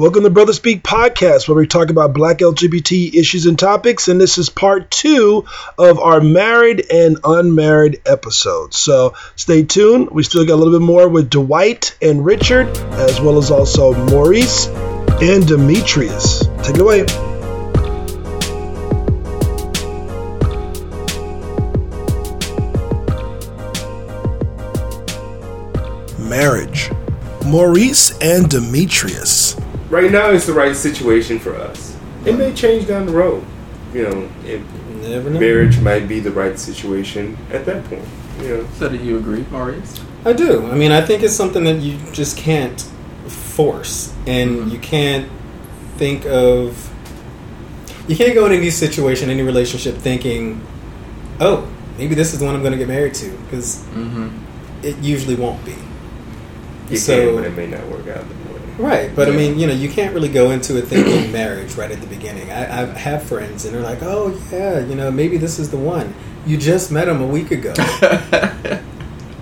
Welcome to Brother Speak Podcast, where we talk about black LGBT issues and topics. And this is part two of our married and unmarried episodes. So stay tuned. We still got a little bit more with Dwight and Richard, as well as also Maurice and Demetrius. Take it away. Marriage. Maurice and Demetrius. Right now it's the right situation for us. It may change down the road. You know, it, Never know. marriage might be the right situation at that point. You know, So do you agree, Maurice? I do. I mean, I think it's something that you just can't force, and Mhm. you can't think of. You can't go into any situation, any relationship, thinking, "Oh, maybe this is the one I'm going to get married to," because Mm-hmm. it usually won't be. you So- can, but it may not work out the way. Right, but I mean, you know, you can't really go into it thinking marriage right at the beginning. I, I have friends, and they're like, "Oh yeah, you know, maybe this is the one." You just met him a week ago.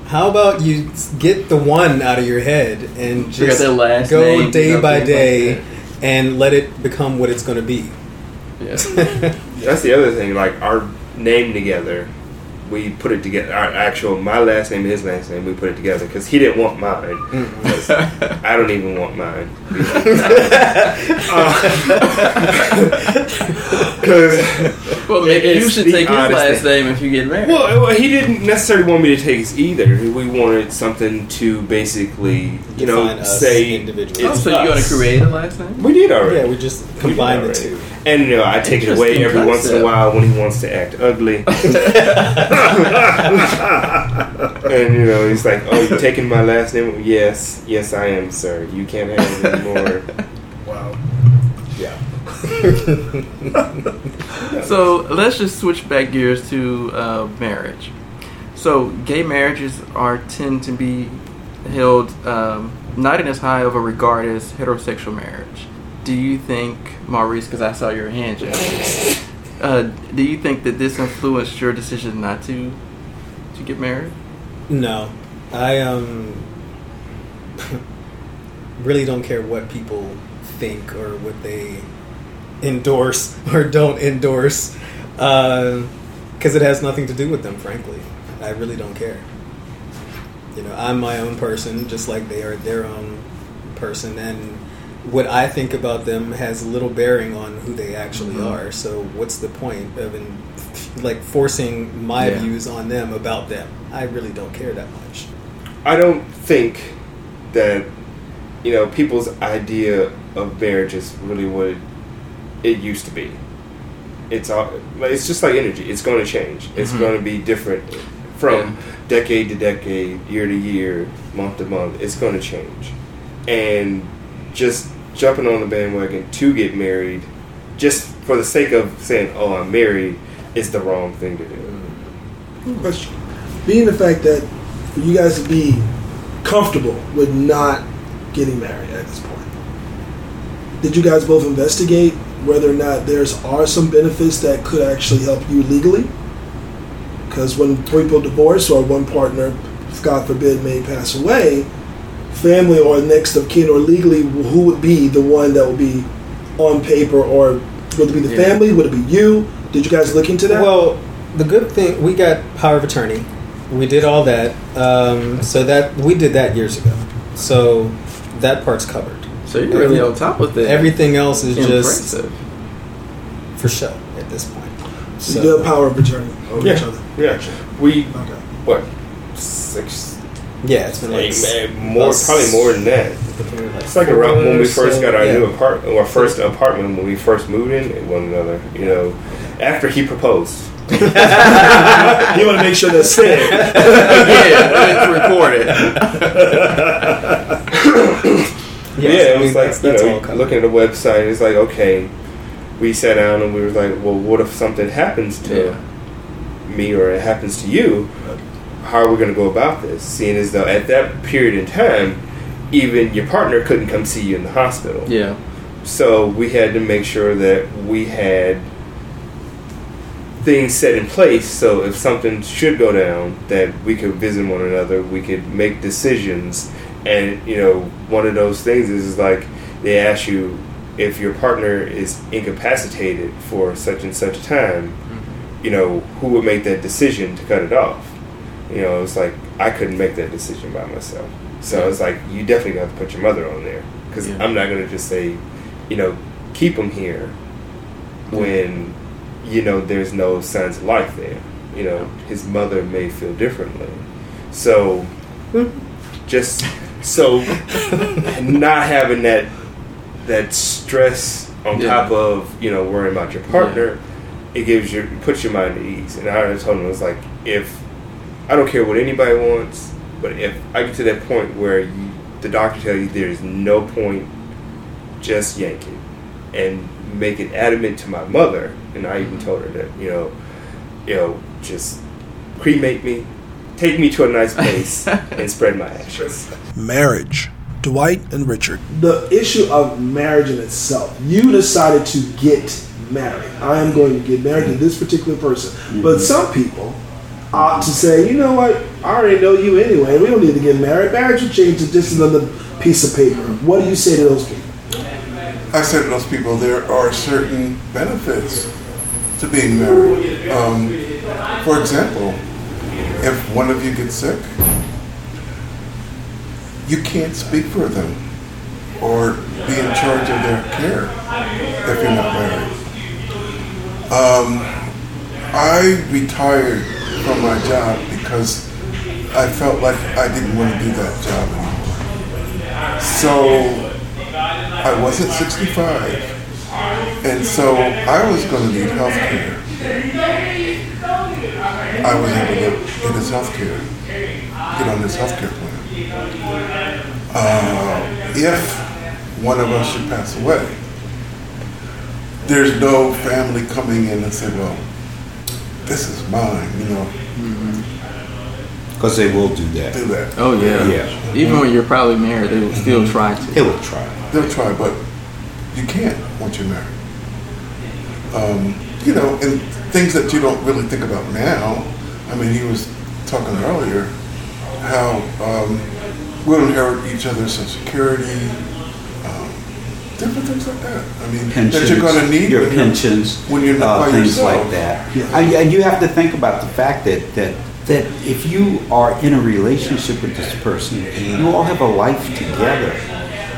How about you get the one out of your head and just last go name, day by things like day and let it become what it's going to be. Yes. That's the other thing. Like our name together, we put it together. Our actual, my last name and his last name, we put it together because he didn't want mine. Mm-hmm. I don't even want mine. Because well, maybe you should take his last thing. name if you get married. Well, well, he didn't necessarily want me to take his either. We wanted something to basically, you know, Define us say individually. oh, it's so you're going to create a last name? We did already. yeah, we just We the two. And you know, I take it away Interesting every once in a while when he wants to act ugly. and you know, he's like, "Oh, you taking my last name? Yes, yes, I am, sir. You can't have it anymore." Wow. yeah. So let's just switch back gears to uh, marriage. So gay marriages are tend to be held um, not in as high of a regard as heterosexual marriage. Do you think, Maurice? Because I saw your hand, Jeff. Uh, do you think that this influenced your decision not to to get married? No, I um really don't care what people think or what they endorse or don't endorse, because it has nothing to do with them. Frankly, I really don't care. You know, I'm my own person, just like they are their own person, and what I think about them has little bearing on who they actually Mhm. are. So, what's the point of in, like forcing my Yeah. views on them about them? I really don't care that much. I don't think that you know people's idea of marriage is really what it used to be. It's all, it's just like energy. It's going to change. It's Mhm. going to be different from Yeah. decade to decade, year to year, month to month. It's going to change, and just jumping on the bandwagon to get married, just for the sake of saying, "Oh, I'm married," is the wrong thing to do. Being the fact that for you guys to be comfortable with not getting married at this point, did you guys both investigate whether or not there's are some benefits that could actually help you legally? Because when people divorce or one partner, God forbid, may pass away, family or next of kin or legally, who would be the one that would be on paper or would it be the Yeah. family? Would it be you? Did you guys look into that? Well, the good thing we got power of attorney. We did all that. Um, so that we did that years ago. So that part's covered. So you're really on top of it. Everything else is just for show at this point. so you do have power of attorney over Yeah. each other. Yeah, we Okay. what six, yeah, it's been like eight, eh, more, probably more than that. It's like around when we first so, got our yeah. new apartment, our first apartment when we first moved in one another. You know, after he proposed. you want to make sure that's said. yeah, it's recorded. Yes, yeah, it was like that's- you that's know, all looking at the website. It's like okay, we sat down and we were like, well, what if something happens to Yeah. me or it happens to you? How are we going to go about this? Seeing as though at that period in time, even your partner couldn't come see you in the hospital. Yeah. So we had to make sure that we had things set in place so if something should go down that we could visit one another, we could make decisions and you know, one of those things is like they ask you if your partner is incapacitated for such and such time, mm-hmm. you know, who would make that decision to cut it off? You know, it's like I couldn't make that decision by myself. So it's like you definitely have to put your mother on there because Yeah. I'm not going to just say, you know, keep him here when you know there's no signs of life there. You know, his mother may feel differently. So hmm. just so not having that that stress on Yeah. top of you know worrying about your partner, it gives you puts your mind at ease. And I told him it was like if I don't care what anybody wants, but if I get to that point where you, the doctor tell you there's no point, just yank it and make it adamant to my mother. And I even told her that you know, you know, just cremate me, take me to a nice place, and spread my ashes. Marriage. Dwight and Richard. The issue of marriage in itself. You decided to get married. I am going to get married to this particular person. But mm-hmm. some people opt to say, you know what, I already know you anyway. We don't need to get married. Marriage will change to just another piece of paper. What do you say to those people? I said to those people, there are certain benefits to being married. Um, for example, if one of you gets sick, you can't speak for them or be in charge of their care if you're not married. Um, I retired from my job because I felt like I didn't want to do that job anymore. So I wasn't 65, and so I was going to need health care. I was able to get his health care, get on his health care plan. Uh, if one of us should pass away, there's no family coming in and say, well, this is mine, you know, Because they will do that. do that. Oh yeah. Yeah. Even when you're probably married, they will still try to. They will try. They'll try, but you can't once you're married. Um, you know, and things that you don't really think about now. I mean, he was talking earlier how um, we'll inherit each other's social security, different things like that. I mean, pensions, that you're going to need your when you're- pensions, when you're not uh, by things yourself. like that. And, and you have to think about the fact that, that that if you are in a relationship with this person, you all have a life together,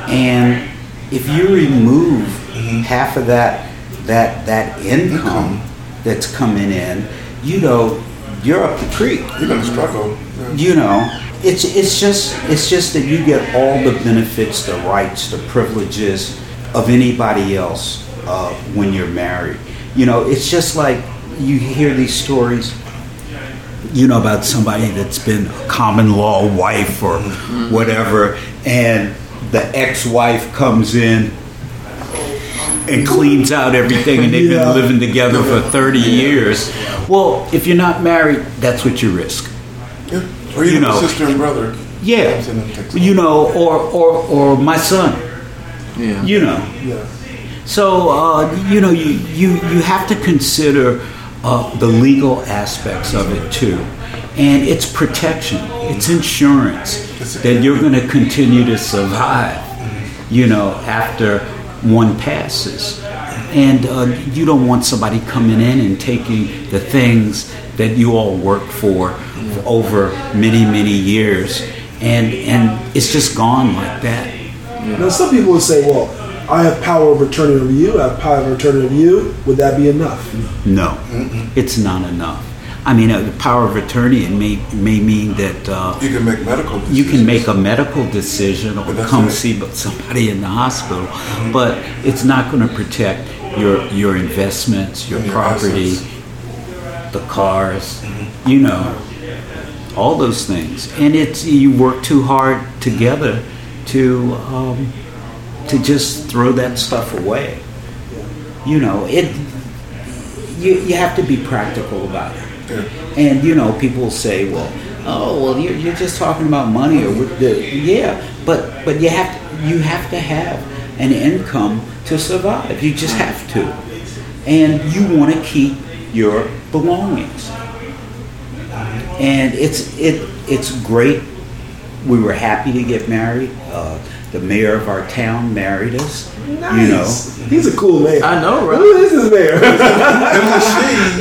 and if you remove Mm-hmm. half of that that that income that's coming in, you know, you're up the creek You're going to struggle. Yeah. you know it's it's just it's just that you get all the benefits the rights the privileges of anybody else uh, when you're married you know it's just like you hear these stories you know about somebody that's been a common law wife or whatever and the ex-wife comes in and cleans out everything and they've Yeah. been living together for 30 years well if you're not married that's what you risk Yeah. Or even You know. a sister and brother. yeah comes in and takes you know or or or my son Yeah. you know. Yeah. so uh, you know you you you have to consider uh, the legal aspects of it too. And it's protection. It's insurance that you're going to continue to survive you know after one passes. And uh, you don't want somebody coming in and taking the things that you all work for over many many years. And and it's just gone like that Now, some people would say, well, I have power of attorney over you, I have power of attorney over you. Would that be enough? No, it's not enough. I mean, uh, the power of attorney it may may mean that uh, You can make medical decisions. you can make a medical decision or come it. see somebody in the hospital, but it's not going to protect your your investments, your your property, assets. the cars, you know, all those things. And it's you work too hard together to um, to just throw that stuff away. You know, it. You, you have to be practical about it. And you know, people say, "Well, oh, well, you're, you're just talking about money, or the yeah." But but you have to, you have to have an income to survive. You just have to, and you want to keep your belongings. And it's it it's great. We were happy to get married. Uh, the mayor of our town married us. Nice. You know, He's a cool man. I know, right? Who is this mayor?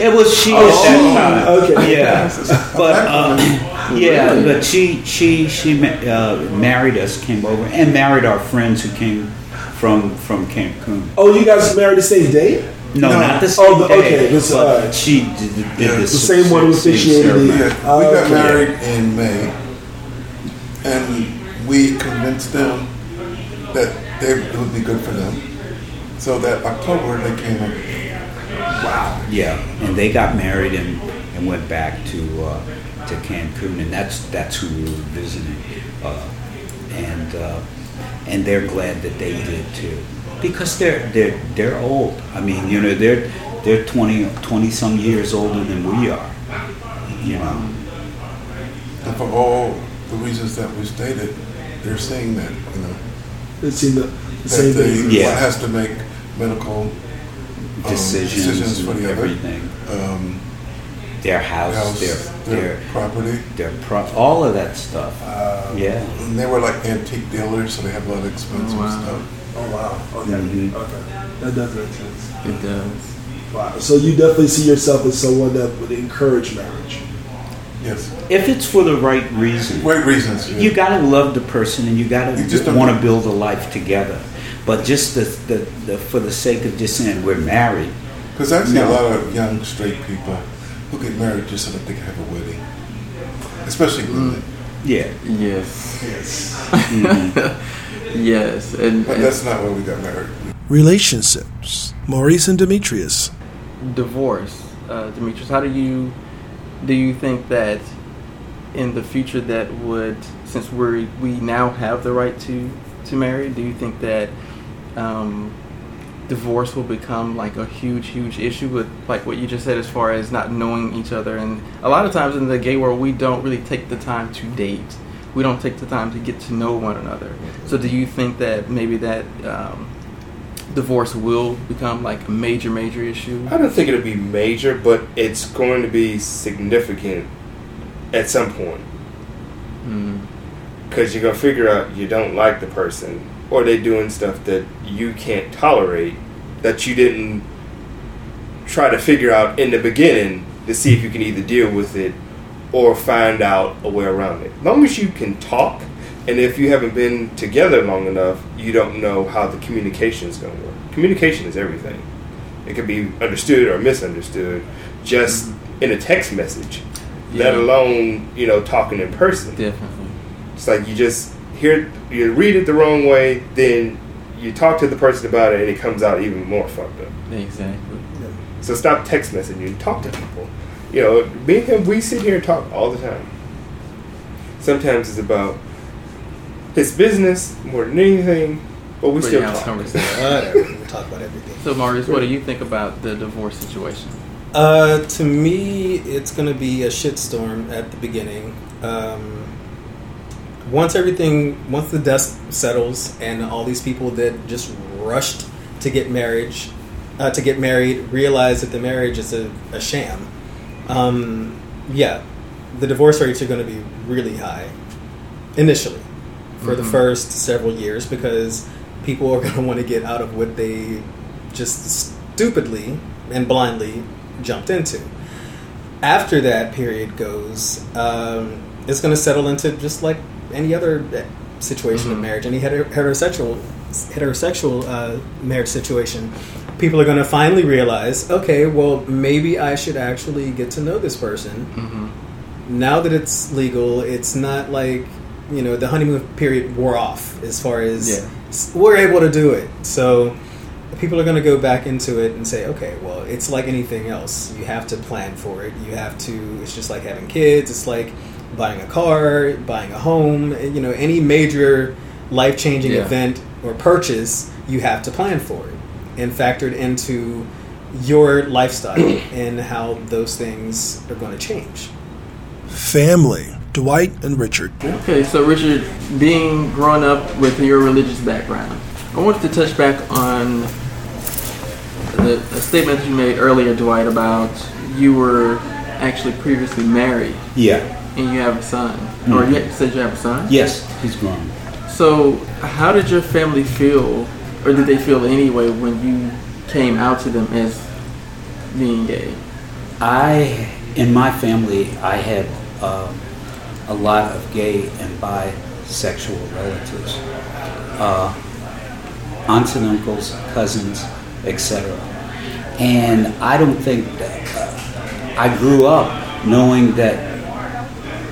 it was she Oh, at that time. okay. Yeah, but uh, yeah, but she she she uh, married us, came over, and married our friends who came from from Cancun. oh, you guys married the same day? No, No. not the same Oh, the- day, okay, this, uh, she did, did Yeah, the, the same one who officiated Yeah, we Oh, got okay. married in May, and we convinced them that they, it would be good for them. So that October they came up. Wow. Yeah, and they got married and, and went back to uh, to Cancun, and that's that's who we were visiting, uh, and uh, and they're glad that they did too, because they're they're they're old. I mean, you know, they're they're 20, 20 some years older than we are. You know, And for all the reasons that we stated, they're saying that, you know, It seemed the, the that same they, thing. Yeah. one has to make medical um, decisions, decisions for and the other. everything, Um, their house, house, their their their property. their pro- all of that stuff. yeah. And they were like antique dealers, so they have a lot of expensive Oh, wow. stuff. Oh wow. Okay. Mhm. Okay. That does make sense. It does. Wow. So you definitely see yourself as someone that would encourage marriage. Yes, If it's for the right reason. great reasons. Yeah. You gotta love the person, and you gotta You just want to build a life together. But just the, the, the for the sake of just saying we're married, Because I see No. a lot of young straight people who get married just so that they can have a wedding, especially women. yeah, Yes. Yes. Yes. And, But and that's not why we got married. Relationships. Maurice and Demetrius. divorce, uh, Demetrius. How do you do you think that in the future that would, since we we now have the right to to marry, do you think that um, divorce will become like a huge, huge issue with like what you just said as far as not knowing each other? And a lot of times in the gay world, we don't really take the time to date. We don't take the time to get to know one another. So, do you think that maybe that um, divorce will become like a major, major issue? I don't think it'll be major, but it's going to be significant at some point. Mm. Because you're going to figure out you don't like the person, or they're doing stuff that you can't tolerate that you didn't try to figure out in the beginning to see if you can either deal with it or find out a way around it. As long as you can talk, and if you haven't been together long enough, you don't know how the communication is going to work. Communication is everything. It can be understood or misunderstood just mm-hmm. in a text message, let alone you know talking in person. Definitely. It's like you just hear you read it the wrong way, then you talk to the person about it, and it comes out even more fucked up. Exactly. So stop text messaging and talk to people. You know, me and him, we sit here and talk all the time. Sometimes it's about his business more than anything, but we Pretty still honest talk. conversation. Whatever. We'll talk about everything. So, Maurice, what do you think about the divorce situation? Uh, to me, it's gonna be a shitstorm at the beginning. Um, once everything, once the dust settles, and all these people that just rushed to get marriage, uh, to get married, realize that the marriage is a, a sham. Um, yeah, the divorce rates are going to be really high initially for the Mhm. first several years because people are going to want to get out of what they just stupidly and blindly jumped into. After that period goes, um, it's going to settle into just like any other uh, situation of Mhm. marriage, any heterosexual heterosexual uh, marriage situation. People are going to finally realize, okay, well, maybe I should actually get to know this person Mm-hmm. now that it's legal, it's not like you know the honeymoon period wore off as far as Yeah. we're able to do it. So people are going to go back into it and say, okay, well, it's like anything else. You have to plan for it. You have to. It's just like having kids. It's like buying a car, buying a home. Eh, you know, any major life changing Yeah. event or purchase, you have to plan for it and factor it into your lifestyle and how those things are going to change. Family. Dwight and Richard. Okay, so Richard, being grown up with your religious background, I wanted to touch back on the a statement you made earlier, Dwight, about you were actually previously married yeah, and you have a son, or you said you have a son. yes, he's grown. So, how did your family feel, or did they feel anyway, when you came out to them as being gay? I, in my family, I had uh, a lot of gay and bisexual relatives, uh, aunts and uncles, cousins, etc. And I don't think that uh, I grew up knowing that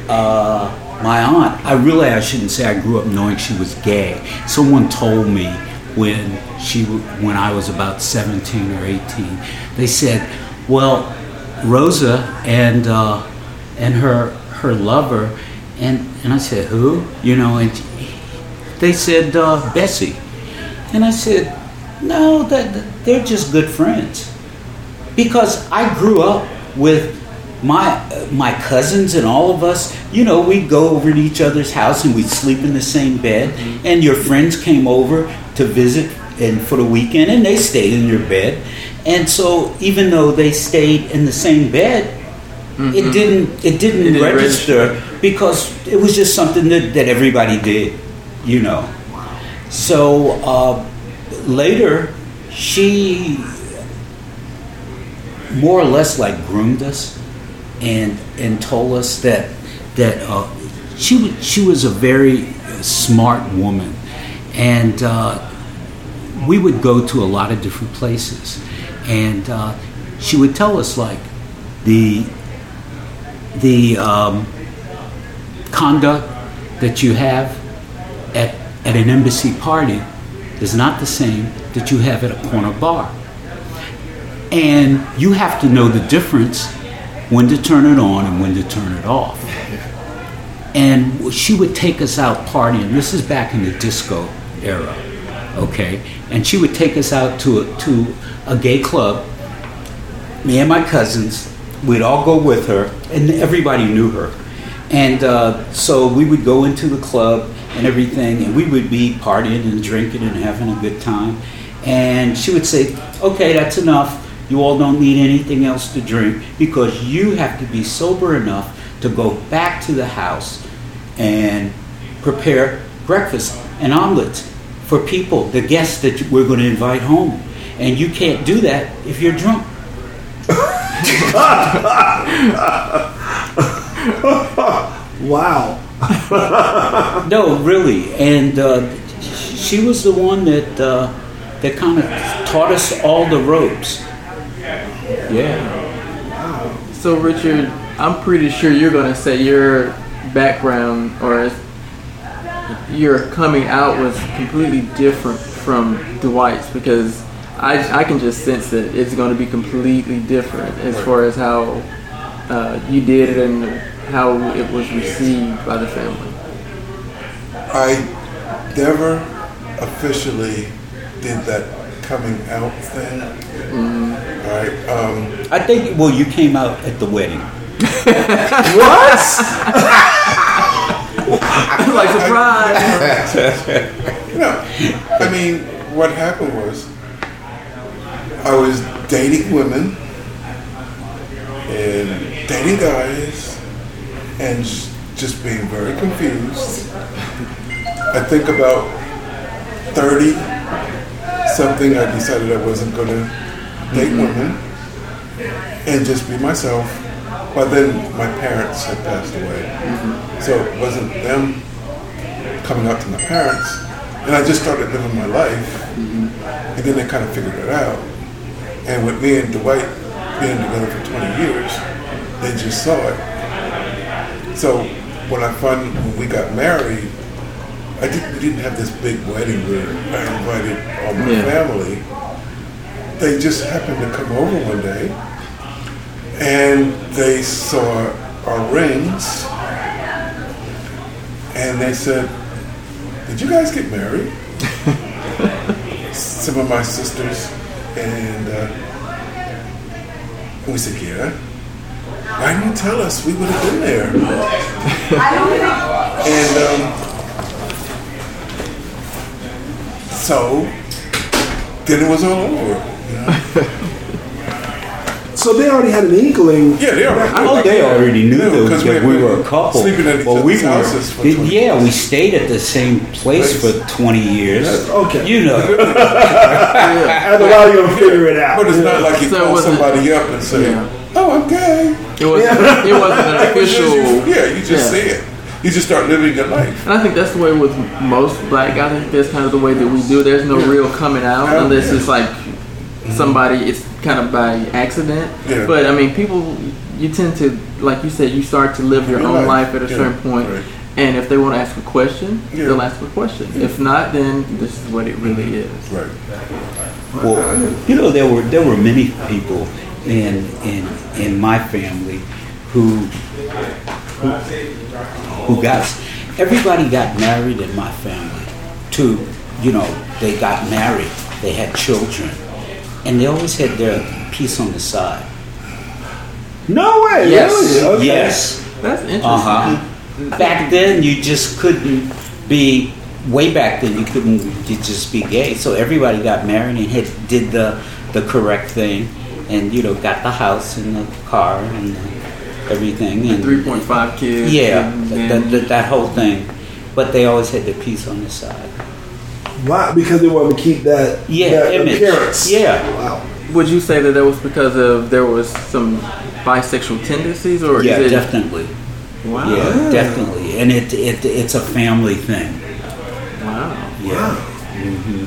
uh, my aunt. I really I shouldn't say I grew up knowing she was gay. Someone told me when she when I was about 17 or 18. They said, "Well, Rosa and uh, and her her lover," and and I said, "Who?" You know, and they said uh, Bessie, and I said, "No, that they're just good friends," because I grew up with my my cousins and all of us, you know, we'd go over to each other's house and we'd sleep in the same bed. And your friends came over to visit and for the weekend, and they stayed in your bed. And so, even though they stayed in the same bed, it didn't it didn't, It didn't register, because it was just something that, that everybody did, you know. So uh, later, she more or less like groomed us and and told us that that uh, she wa- she was a very smart woman, and uh, we would go to a lot of different places, and uh, she would tell us like the the um, conduct that you have at at an embassy party is not the same that you have at a corner bar. And you have to know the difference when to turn it on and when to turn it off. And she would take us out partying. This is back in the disco era, okay? And she would take us out to a, to a gay club. Me and my cousins, we'd all go with her, and everybody knew her. And uh, so we would go into the club and everything, and we would be partying and drinking and having a good time. And she would say, Okay, that's enough. You all don't need anything else to drink because you have to be sober enough to go back to the house and prepare breakfast and omelets for people, the guests that we're going to invite home. And you can't do that if you're drunk. Wow. No, really, and uh, she was the one that uh, that kind of taught us all the ropes. Yeah. So, Richard, I'm pretty sure you're going to say your background or your coming out was completely different from Dwight's because I, I can just sense that it's going to be completely different as far as how uh, you did it and how it was received by the family. I never officially did that coming out thing. All right. Um, I think, well, you came out at the wedding. What? like surprise. no, I mean, what happened was I was dating women and dating guys and just being very confused. I think about 30 something, I decided I wasn't going to date mm-hmm. women and just be myself. But then my parents had passed away. Mm-hmm. So it wasn't them coming out to my parents. And I just started living my life. Mm-hmm. And then they kind of figured it out. And with me and Dwight being together for 20 years, they just saw it. So when I found when we got married, I didn't, we didn't have this big wedding where I invited all my Yeah. family. They just happened to come over one day, and they saw our rings, and they said, "Did you guys get married?" Some of my sisters, and uh, we said, "Yeah." Why didn't you tell us? We would have been there. and um, so then it was all over. You know? So they already had an inkling. Yeah, they already. Oh, they already knew Yeah, that, 'cause that we we were a couple. sleeping at each Well, we other's were- houses for did- yeah, we stayed at the same place for 20 years. Okay. You know, After a while, you're gonna figure it out. But it's not like you So call wasn't- somebody up and say, Yeah. "Oh, I'm gay." It wasn't. It wasn't an It was just official. you- yeah, you just Yeah. say it. You just start living your life. And I think that's the way with most black guys. I think that's kind of the way that we do. There's no real coming out Yeah. unless it's like somebody. It's kind of by accident. Yeah. But I mean, people. You tend to, like you said, you start to live your Your own life. life at a Yeah. certain point. Right. And if they want to ask a question, Yeah. they'll ask a question. If not, then this is what it really mm-hmm. is. Right. well, you know, there were there were many people in in in my family who who, who got everybody got married in my family. To you know, they got married, they had children, and they always had their piece on the side. No way. Yes. Really? Okay. Yes. That's interesting. Uh huh. Back then, you just couldn't be. Way back then, you couldn't you just be gay. So everybody got married and had, did the the correct thing, and you know got the house and the car and everything. And Three point five kids. Yeah, and that, then- that, that whole thing. But they always had their piece on the side. Wow, because they wanted to keep that, Yeah, that image. appearance. Yeah. Wow. Would you say that that was because of there was some bisexual tendencies, or Yeah, is it? definitely. Wow. Yeah, definitely. And it, it it's a family thing. Wow. Yeah. mhm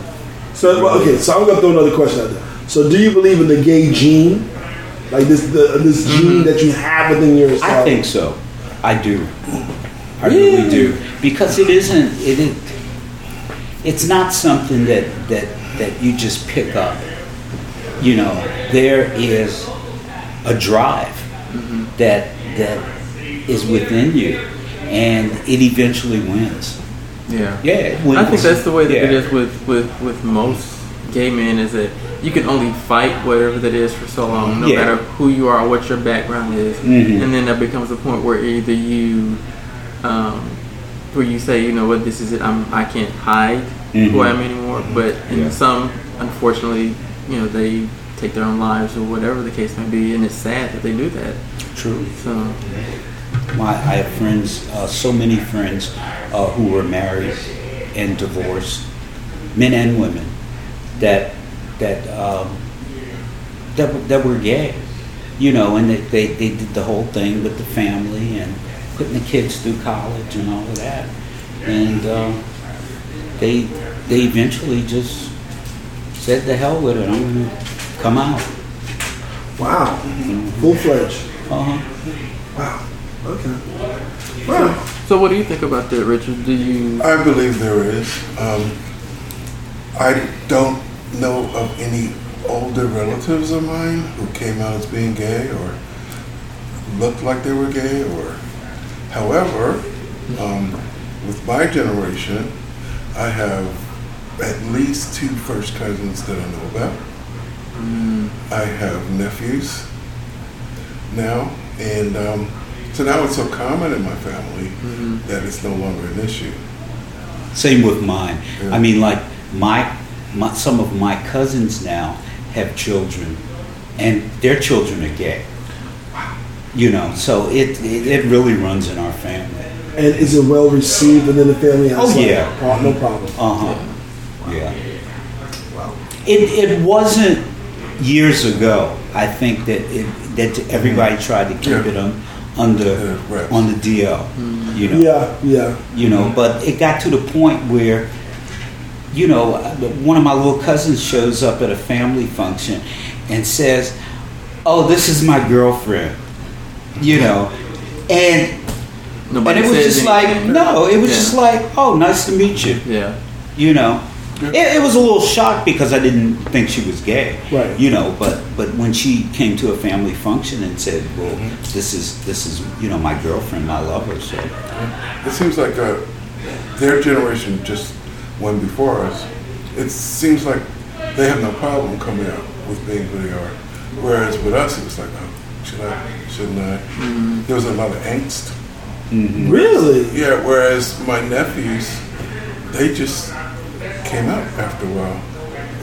So well, okay, so I'm gonna throw another question out there. So do you believe in the gay gene, like this the, this gene that you have within yourself? I think so. I do. I really do because it isn't. It is. It's not something that that that you just pick up. You know, there is a drive that that is within you, and it eventually wins. Yeah. Yeah, it I think that's the way that it Yeah. is with, with, with most gay men is that you can only fight whatever that is for so long, no Yeah. matter who you are, or what your background is, Mhm. and then there becomes a point where either you, um, where you say, you know what, this is it, I'm I can't hide who I am anymore. But in Mm-hmm. Yeah. some, unfortunately, you know they take their own lives or whatever the case may be, and it's sad that they do that. True. So My, I have friends, uh, so many friends uh, who were married and divorced, men and women, that that um, that, that were gay, you know, and they, they, they did the whole thing with the family and putting the kids through college and all of that, and um, they they eventually just said the hell with it, I'm gonna come out. Wow, full fledged. Uh-huh. Wow. Okay. Wow. so what do you think about that, Richard? Do you? I believe there is. Um, I don't know of any older relatives of mine who came out as being gay or looked like they were gay or however um, with my generation i have at least two first cousins that i know about i have nephews now and um, so now it's so common in my family that it's no longer an issue Same with mine. Yeah. I mean, like my, my some of my cousins now have children, and their children are gay. You know, so it it, it really runs in our family. And is it well received within the family? Oh, like, yeah. pro- no mm-hmm. problem. Uh huh. Yeah. Wow. It it wasn't years ago. I think that it that everybody mm-hmm. tried to keep Yeah. it on under Yeah, right. on the DL. Mm-hmm. You know. Yeah, yeah. you know but it got to the point where you know one of my little cousins shows up at a family function and says oh this is my girlfriend you know and Nobody and it was says just like no it was Yeah. just like oh nice to meet you Yeah. you know it, it was a little shocked because I didn't think she was gay, Right. You know, but but when she came to a family function and said, "Well, Mm-hmm. this is this is you know my girlfriend, I love her," so It seems like uh, their generation, just one before us, it seems like they have no problem coming out with being who they are. Whereas with us, it was like, oh, should I, shouldn't I? There was a lot of angst. Mm-hmm. Really? Yeah, whereas my nephews, they just came out after a while.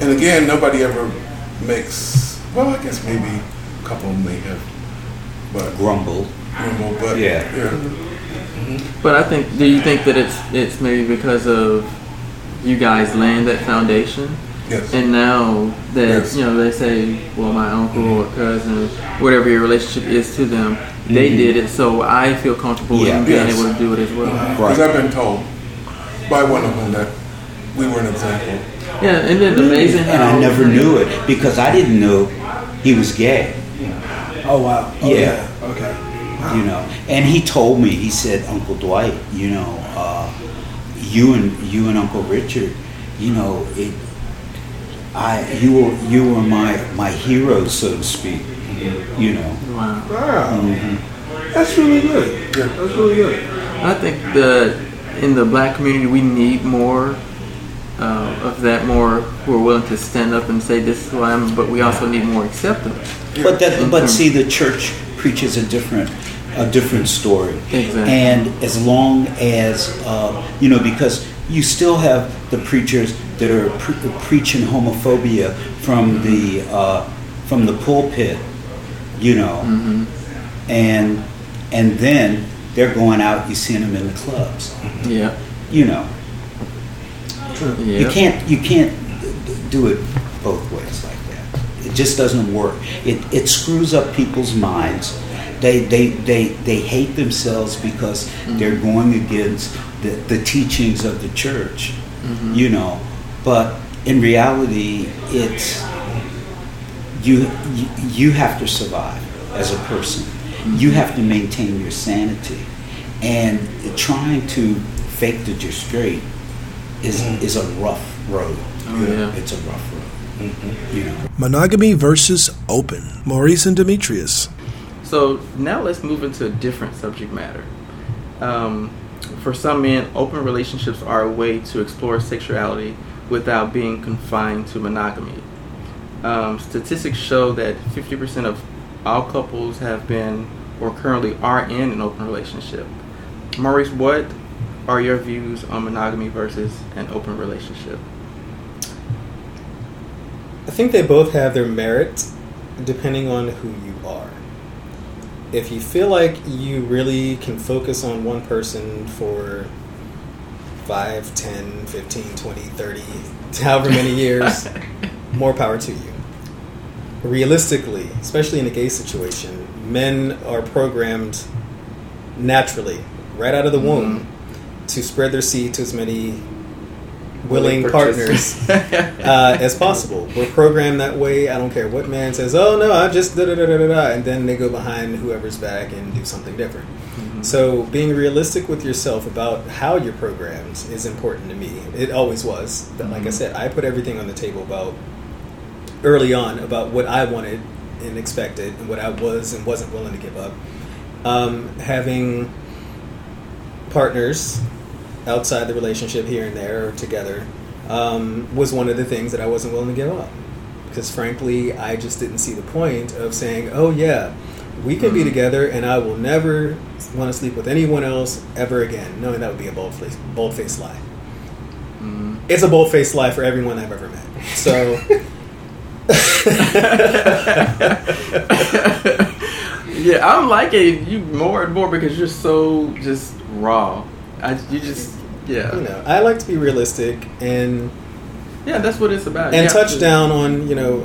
And again, nobody ever makes, well, I guess maybe a couple may have, but Grumble. grumble, but Yeah. yeah. Mm-hmm. But I think, do you think that it's it's maybe because of you guys laying that foundation, Yes. and now that Yes. you know they say, well, my uncle or cousin, whatever your relationship is to them, they did it, so I feel comfortable Yeah. in being Yes. able to do it as well. Because I've been told by one of them that we were an example. Yeah, and then amazing how And I never knew it because I didn't know he was gay. Oh wow. Oh, Yeah. Okay. you know and he told me he said uncle dwight you know uh, you and you and uncle richard you know it i you were you were my my heroes so to speak you know Wow. Wow. Mhm. That's really good. Yeah. That's really good. I think that in the black community, we need more uh, of that, more who are willing to stand up and say, this is who I am, but we also need more acceptance. but that but see the church preaches a different a different story Exactly. and as long as uh, you know because you still have the preachers that are pre- preaching homophobia from the uh, from the pulpit you know? Mm-hmm. And and then they're going out you see them in the clubs. Yeah. you know? Yeah. you can't you can't do it both ways like that. It just doesn't work. It it screws up people's minds. They they they, they hate themselves because mm-hmm. they're going against the, the teachings of the church. Mm-hmm. You know but in reality it's you, you you have to survive as a person mm-hmm. you have to maintain your sanity and trying to fake that you're straight is mm-hmm. is a rough road Oh, yeah. it's a rough road mm-hmm. you know Monogamy versus open. Maurice and Demetrius. So now let's move into a different subject matter. Um, for some men, open relationships are a way to explore sexuality without being confined to monogamy. Um, statistics show that 50% of all couples have been or currently are in an open relationship. Maurice, what are your views on monogamy versus an open relationship? I think they both have their merit depending on who you are. If you feel like you really can focus on one person for 5, 10, 15, 20, 30, however many years, more power to you. Realistically, especially in a gay situation, men are programmed naturally, right out of the womb, to spread their seed to as many willing partners uh, as possible. We're programmed that way. I don't care what man says, "Oh no, I just da da da da da," da," and then they go behind whoever's back and do something different. So, being realistic with yourself about how you're programmed is important to me. It always was. But like I said, I put everything on the table about early on about what I wanted and expected and what I was and wasn't willing to give up. Um, having partners outside the relationship here and there or together um, was one of the things that I wasn't willing to give up. Because frankly, I just didn't see the point of saying, oh, yeah, we can be mm. together and I will never want to sleep with anyone else ever again, knowing that would be a bold face, bold faced lie. Mm. It's a bold faced lie for everyone I've ever met. So. Yeah, I'm liking you more and more because you're so just raw. I, you just, yeah, you know, I like to be realistic and yeah. That's what it's about. And touch to- down on you know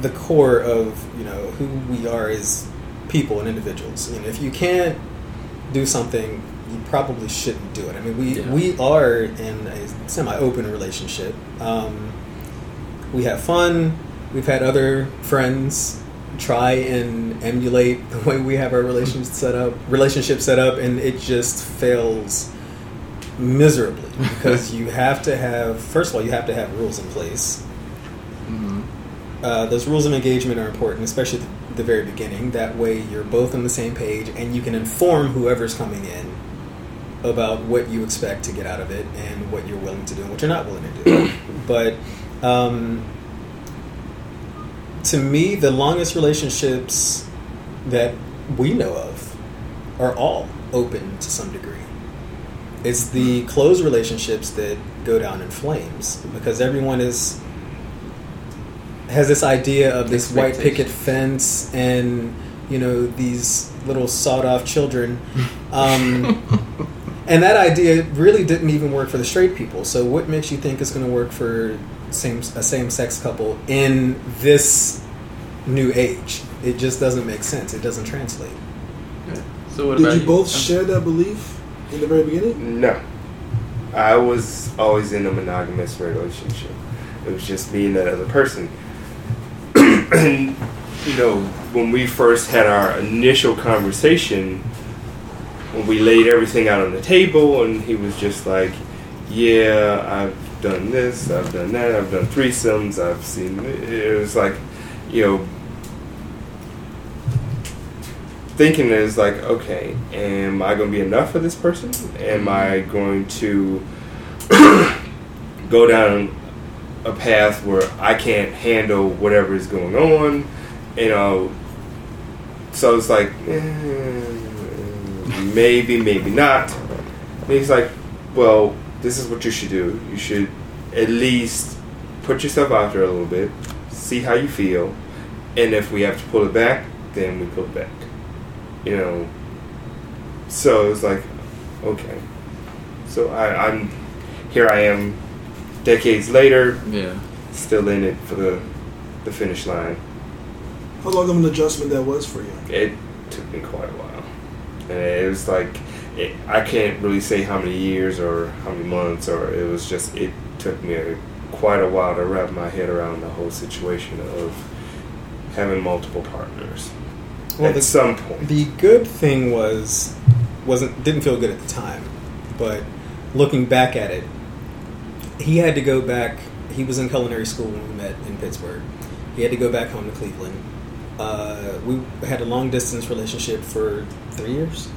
the core of you know who we are as people and individuals. You know, if you can't do something, you probably shouldn't do it. I mean, we Yeah. we are in a semi-open relationship. Um, we have fun. We've had other friends try and emulate the way we have our relationship set up, relationship set up, and it just fails miserably because you have to have first of all you have to have rules in place Mhm. uh, those rules of engagement are important, especially at the very beginning. That way, you're both on the same page, and you can inform whoever's coming in about what you expect to get out of it and what you're willing to do and what you're not willing to do. but um, to me, the longest relationships that we know of are all open to some degree. It's the closed relationships that go down in flames because everyone is has this idea of this white picket fence and you know these little sawed-off children, um, and that idea really didn't even work for the straight people. So what makes you think it's going to work for same a same-sex couple in this new age? It just doesn't make sense. It doesn't translate. So what Did about you both share that belief in the very beginning? No. I was always in a monogamous relationship. It was just me and that other person. And, you know, when we first had our initial conversation, when we laid everything out on the table, and he was just like, Yeah, I've done this, I've done that, I've done threesomes, I've seen. It was like, you know, thinking is like, okay, am I going to be enough for this person? Am I going to go down a path where I can't handle whatever is going on? You know, so it's like, eh, maybe, maybe not. And he's like, well, this is what you should do. You should at least put yourself out there a little bit, see how you feel, and if we have to pull it back, then we pull it back you know. So it's like, okay. So I, I'm here. I am, decades later, Yeah. still in it for the the finish line. How long of an adjustment that was for you? It took me quite a while, and it was like it, I can't really say how many years or how many months, or it was just it took me a, quite a while to wrap my head around the whole situation of having multiple partners. Well, At the- some point, The good thing was wasn't didn't feel good at the time, but looking back at it, he had to go back. He was in culinary school when we met in Pittsburgh. He had to go back home to Cleveland. Uh, we had a long distance relationship for three years,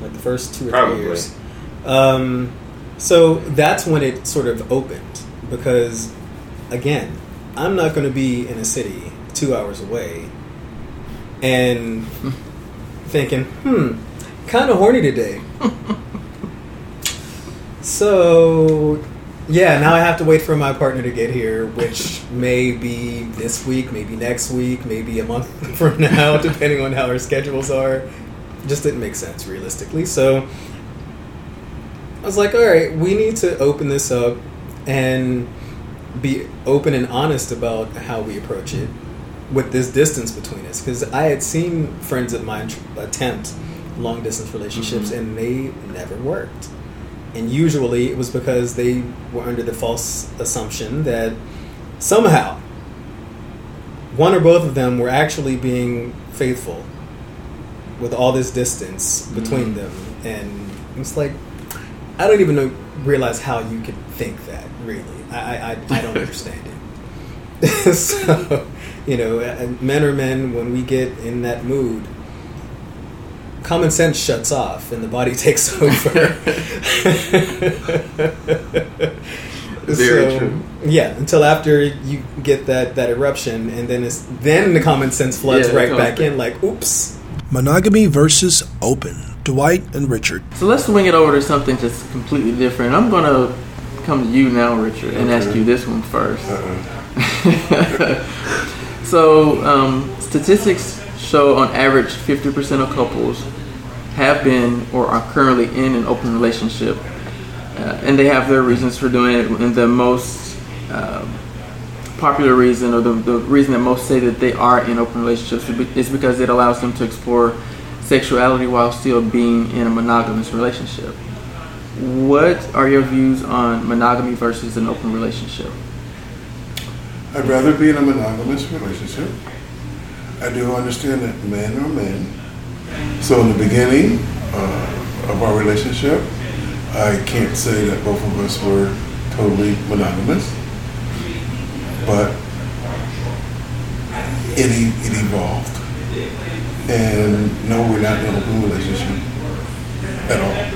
like the first two or Probably. three years. Um, so that's when it sort of opened because, again, I'm not going to be in a city two hours away and thinking, hmm, kind of horny today. so, yeah, now I have to wait for my partner to get here, which may be this week, maybe next week, maybe a month from now, depending on how our schedules are. Just didn't make sense realistically. So, I was like, all right, we need to open this up and be open and honest about how we approach it with this distance between us because I had seen friends of mine attempt long distance relationships mm-hmm. and they never worked. And usually it was because they were under the false assumption that somehow one or both of them were actually being faithful with all this distance between mm. them. And it's like, I don't even know, realize how you could think that, really. I, I, I I don't understand it. so, you know, men are men. When we get in that mood, common sense shuts off and the body takes over. Very true. Yeah, until after you get that, that eruption, and then it's then the common sense floods Yeah, right back back. in. Like, oops. Monogamy versus open. Dwight and Richard. So let's swing it over to something just completely different. I'm gonna come to you now, Richard, and ask you this one first. Uh-uh. so um, statistics show on average 50% of couples have been or are currently in an open relationship, uh, and they have their reasons for doing it. And the most um popular reason, or the, the reason that most say that they are in open relationships, is because it allows them to explore sexuality while still being in a monogamous relationship. What are your views on monogamy versus an open relationship? I'd rather be in a monogamous relationship. I do understand that men are men. So in the beginning uh, of our relationship, I can't say that both of us were totally monogamous, but it, it evolved. And no, we're not in an open relationship at all.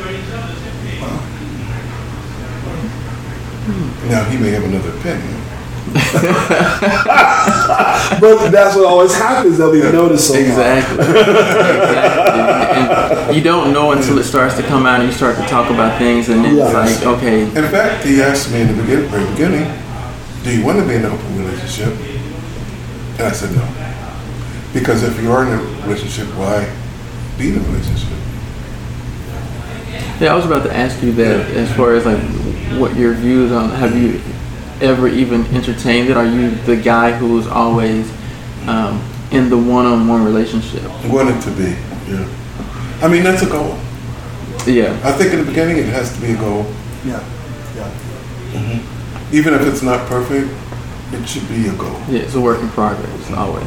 Now he may have another opinion. But that's what always happens that we've noticed so far. Exactly. exactly. And you don't know until it starts to come out and you start to talk about things, and then Yes. it's like, okay, In fact, he asked me in the begin- very beginning, "Do you want to be in an open relationship?" And I said no. Because if you are in a relationship, why be in a relationship? Yeah, I was about to ask you that as far as like what your views on have you ever even entertained it? Are you the guy who's always um, in the one-on-one relationship? Wanted to be, yeah. I mean, that's a goal. Yeah. I think in the beginning it has to be a goal. Yeah, yeah. Even if it's not perfect, it should be a goal. Yeah, it's a work in progress, always.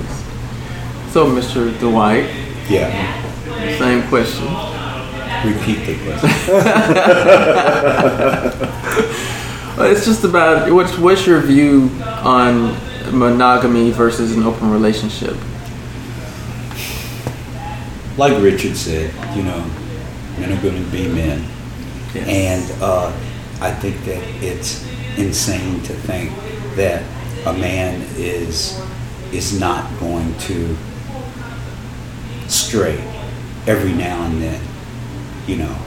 So, Mr. Dwight, Yeah. same question. Repeat the question. It's just about what's what's your view on monogamy versus an open relationship? like Richard said, you know, men are going to be men. Yes. And uh, I think that it's insane to think that a man is is not going to stray every now and then. You know,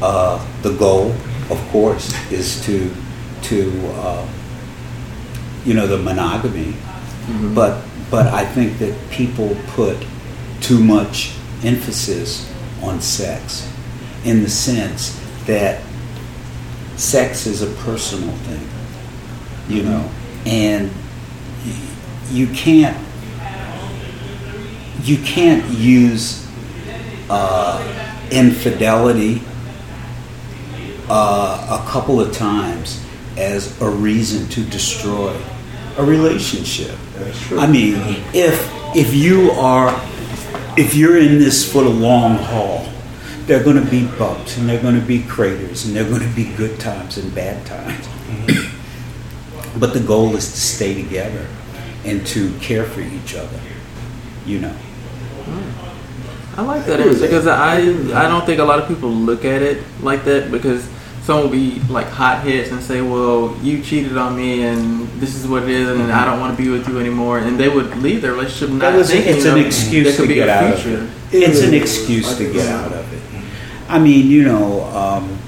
uh, the goal, of course, is to to uh, you know the monogamy, but but I think that people put too much emphasis on sex in the sense that sex is a personal thing, you know, and you can't you can't use uh, infidelity uh, a couple of times as a reason to destroy a relationship. I mean, if if you are if you're in this for the long haul, there are going to be bumps and there are going to be craters and there are going to be good times and bad times. but the goal is to stay together and to care for each other. You know. Mm. I like that answer because I I don't think a lot of people look at it like that because some will be like hot hotheads and say, "Well, you cheated on me, and this is what it is, and I don't want to be with you anymore," and they would leave their relationship not That was- thinking it's an excuse to get a out of it. It's an excuse to get out of it. I mean, you know, um,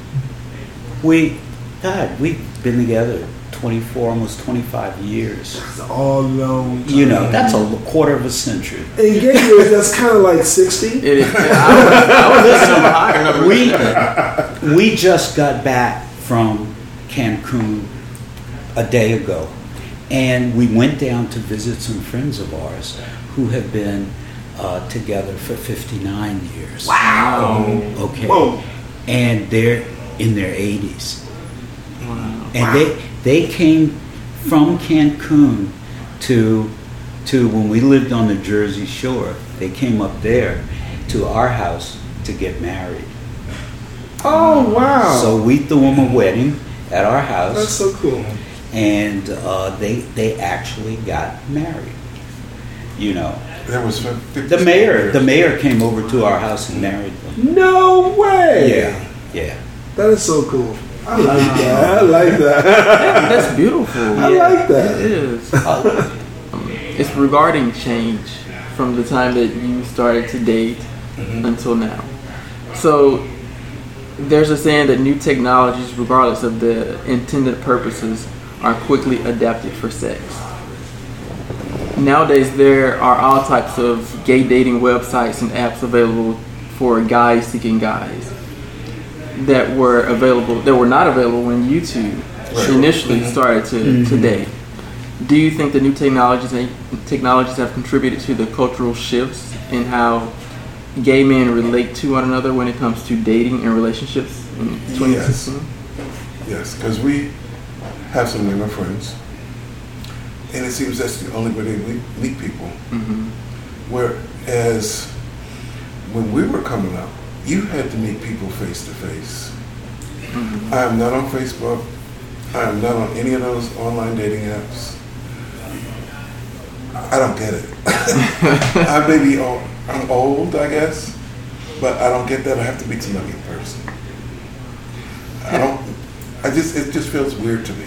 we, God, we've been together 24, almost 25 years. It's all long. You know, that's a quarter of a century. In gay years, that's kind of like 60. It is. I was, I was thinking of a higher number. We, we just got back from Cancun a day ago, and we went down to visit some friends of ours who have been uh, together for 59 years. Wow. Okay. Whoa. And they're in their 80s. Wow. And they they came from Cancun to to when we lived on the Jersey Shore. They came up there to our house to get married. Oh, wow. So we threw them a wedding at our house. that's so cool. and uh, they they actually got married. You know, There was the mayor the mayor came over to our house and married them. No way. Yeah, yeah. That is so cool. I like that. I like that. That's beautiful. I like that. It is. It's regarding change from the time that you started to date mm-hmm. until now. So there's a saying that new technologies, regardless of the intended purposes, are quickly adapted for sex. Nowadays, there are all types of gay dating websites and apps available for guys seeking guys that were available that were not available when you two initially started to, to date. Do you think the new technologies technologies have contributed to the cultural shifts in how gay men relate to one another when it comes to dating and relationships in 2016? Yes, because we have some women friends, and it seems that's the only way they meet, meet people. hmm Whereas when we were coming up, you had to meet people face to face. I am not on Facebook. I am not on any of those online dating apps. I don't get it. I may be old, I'm old, I guess, but I don't get that. I have to meet somebody in person. I don't. I just it just feels weird to me.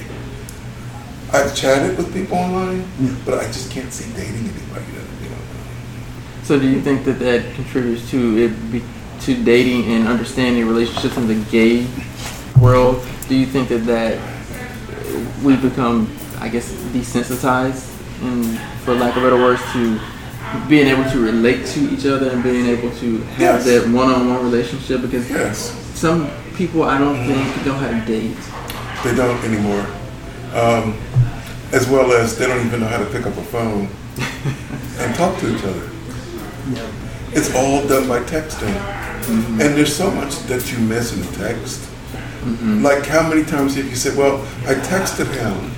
I've chatted with people online, but I just can't see dating anybody that you know. So, do you think that that contributes to it be, to dating and understanding relationships in the gay world? Do you think that that we become, I guess, desensitized and for lack of better words, to being able to relate to each other and being able to have Yes. that one-on-one relationship because Yes. some people I don't think know how to date. They don't anymore. Um, as well as they don't even know how to pick up a phone and talk to each other. It's all done by texting. Mm-hmm. And there's so much that you miss in text. Mm-hmm. Like how many times have you said, well, I texted him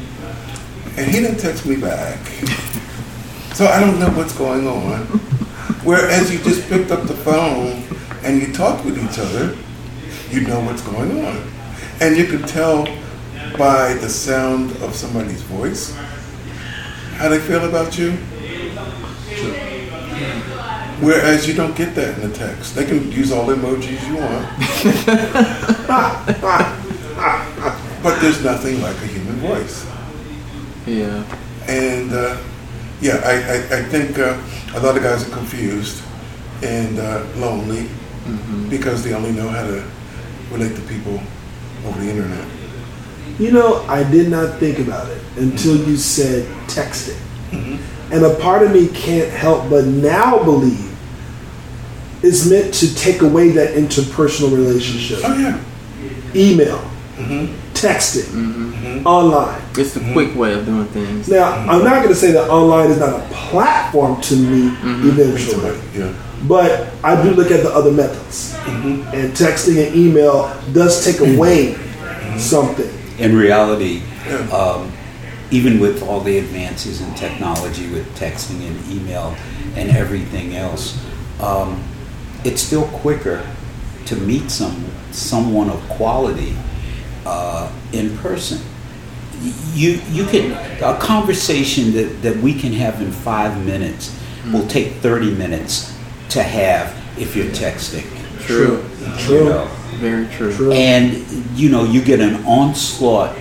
and he didn't text me back. So I don't know what's going on. Whereas you just picked up the phone and you talked with each other, you know what's going on. And you can tell by the sound of somebody's voice how they feel about you. Whereas you don't get that in the text. They can use all the emojis you want. but there's nothing like a human voice. Yeah. And uh, yeah, I, I, I think uh, a lot of guys are confused and uh, lonely because they only know how to relate to people over the internet. You know, I did not think about it until you said texting. And a part of me can't help but now believe it's meant to take away that interpersonal relationship. Oh yeah, Email, mm-hmm. texting, mm-hmm. online. It's the quick way of doing things. Now, I'm not going to say that online is not a platform to meet mm-hmm. eventually. yeah. But I do look at the other methods. And texting and email does take away something. in reality, um, even with all the advances in technology with texting and email and everything else, um, it's still quicker to meet some someone of quality uh, in person. You you can a conversation that, that we can have in five minutes will take thirty minutes to have if you're texting. True. True. You know? Very true. True. and you know you get an onslaught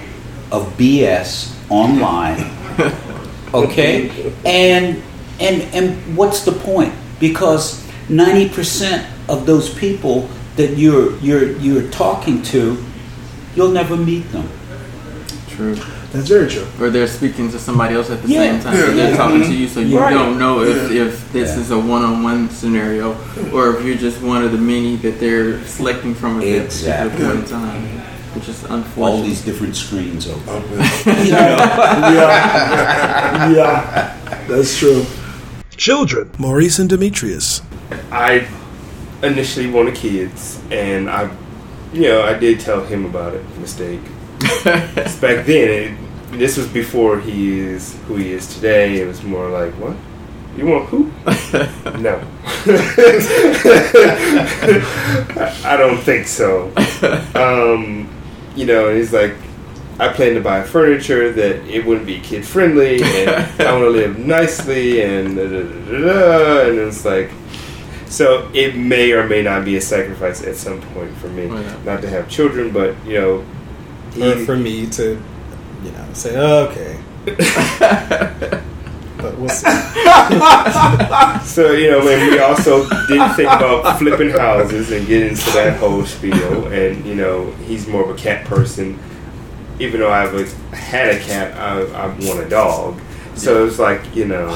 of BS online. Okay, and and and what's the point? Because ninety percent of those people that you're you're you're talking to, you'll never meet them. True. That's very true. Or they're speaking to somebody else at the Yeah. same time. Yeah, so they're yeah. talking to you, so you Right. don't know if, Yeah. if this Yeah. is a one-on-one scenario, or if you're just one of the many that they're selecting from at that Exactly. particular point in time, which is All these different screens open. Oh. You know? Yeah. yeah. That's true. Children. Maurice and Demetrius. I initially wanted kids, and I, you know, I did tell him about it. Mistake. back then, it, this was before he is who he is today. It was more like, what? You want who? no. I don't think so. Um, you know, he's like, I plan to buy furniture that it wouldn't be kid friendly, and I want to live nicely, and da, da, da, da, and it's like, so it may or may not be a sacrifice at some point for me, Oh, yeah. not to have children, but you know, Or he, um, for me to, you know, say, okay. but we'll see. So you know, and we also didn't think about flipping houses and getting into that whole spiel. And you know, he's more of a cat person. Even though I've had a cat, I, I want a dog. So it's like you know,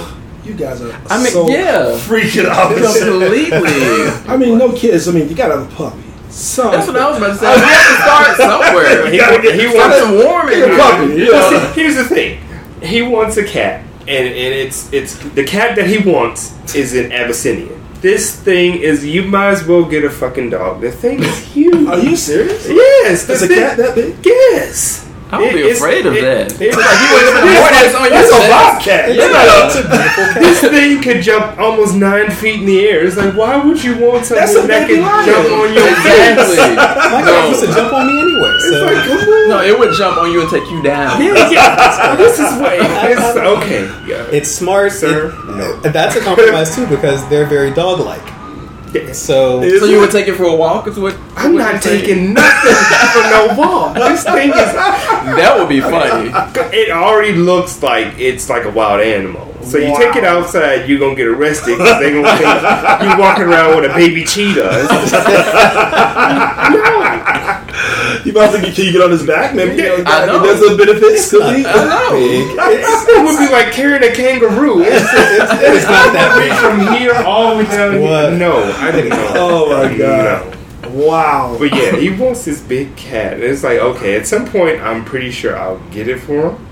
You guys are I mean, so yeah. freaking opposite. Completely. I mean, no kids. I mean, you gotta have a puppy. Some. That's what I was about to say. We have to start somewhere. he, wa- he wants Something warm in a here. puppy. Yeah. Well, see, here's the thing. He wants a cat, and, and it's it's the cat that he wants is an Abyssinian. This thing is you might as well get a fucking dog. The thing is huge. Are you serious? Yes, Is a cat that big? Yes. I would It- be afraid of it- that. it- Like you would spend more days on your That's a bobcat. Yeah. this thing could jump almost nine feet in the air. It's like, why would you want something That's a that baby can lion. jump on your Exactly. face? My cat used to jump on me anyway. So No, it would jump on you and take you down. Yeah, yeah. This is way. It's, okay. Yeah. it's smart. Sir, It- that's a compromise too because they're very dog-like. So So you would take it for a walk? Is what? I'm what not you saying? taking nothing for no walk. This thing is. That would be funny. It already looks like it's like a wild animal. So you take it outside, you're gonna get arrested because they're gonna think you walking around with a baby cheetah. You about to get, can you get on his back? Maybe you know, I know. there's some benefits. Could be. I know. it would be like carrying a kangaroo. It's, it's, it's not that big from here all the way down. What? Here. No, I didn't know. Oh my god! No. Wow. But yeah, he wants this big cat. And it's like, okay, at some point, I'm pretty sure I'll get it for him.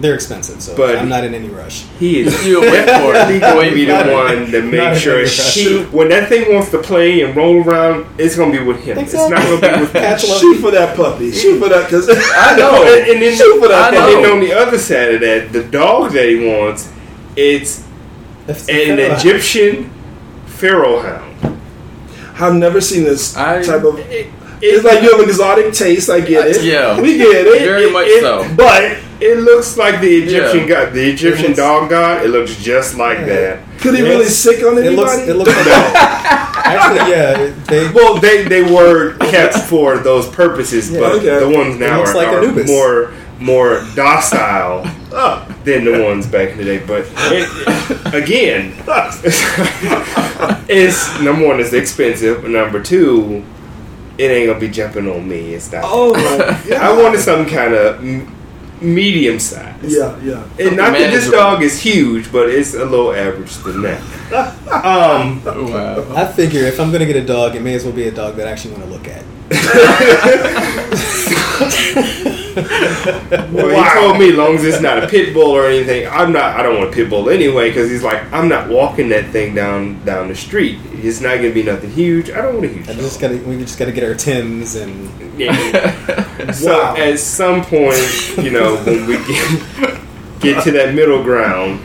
They're expensive, so But- I'm not in any rush. He is You wait for it. He gonna be the one to Not make sure in he, when that thing wants to play and roll around, it's gonna be with him. It's not gonna be with me. Catch. Shoot for that puppy. Shoot for that because I know. And, and then, Shoot for that and then on the other side of that, the dog that he wants, it's If- an Egyptian pharaoh hound. I've never seen this I- type of. It- It's like you have an exotic taste. I get it. Yeah. we get it. Very It- much it- so. But It looks like the Egyptian Yeah. god, the Egyptian looks- dog god. It looks just like that. could he It really looks- sick on It anybody? looks. It looks. Actually, yeah. They. Well, they they were kept for those purposes, but okay. the ones now looks are, like are Anubis. more more docile than the ones back in the day. But it, again, it's number one, it's expensive. Number two, it ain't gonna be jumping on me. It's not. oh my god! I wanted some kind of m- medium size. Yeah, yeah. And not that this dog is huge, but it's a little average than that. Um, Wow. I figure if I'm gonna get a dog, it may as well be a dog that I actually want to look at. well, he told me, as long as it's not a pit bull or anything, I'm not. I don't want a pit bull anyway, because he's like, I'm not walking that thing down down the street. It's not gonna be nothing huge. I don't want a huge. I just gotta. We just gotta get our Tims and. Yeah. So Wow. at some point, you know, when we get get to that middle ground,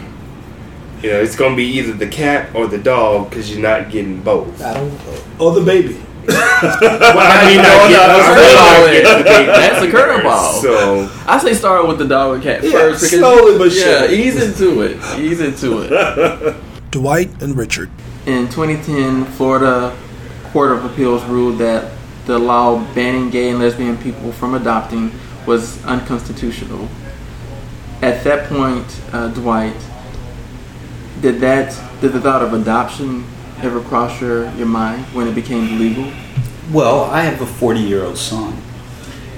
you know, it's gonna be either the cat or the dog because you're not getting both. I don't. Oh, the baby. Well, I mean, No, not no, get- that's I'm not curveball. getting the That's a first. curveball. So I say start with the dog and cat Yeah, first because slowly but yeah, surely. ease into it. Ease into it. Dwight and Richard. In 2010, Florida Court of Appeals ruled that the law banning gay and lesbian people from adopting was unconstitutional. At that point, uh, Dwight, did that did the thought of adoption ever cross your, your mind when it became legal? Well, I have a 40 year old son,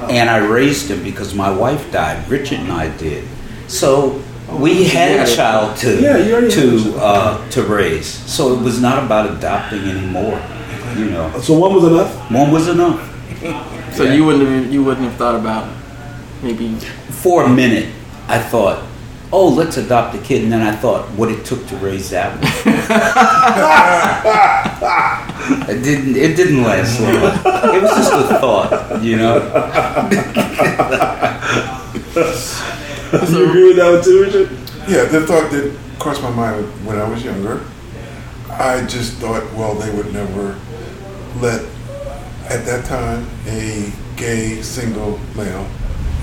and I raised him because my wife died. Richard and I did. So we had a child to Yeah, you already had a to uh, to raise. So it was not about adopting anymore. You know, So one was enough. one was enough. So you wouldn't have, you wouldn't have thought about maybe For a minute, I thought, "Oh, let's adopt a kid," and then I thought, what it took to raise that one. it didn't. It didn't last long. It was just a thought, you know. Do you agree with that one too, Richard? Yeah, the thought that crossed my mind when I was younger. I just thought, well, they would never let, at that time, a gay single male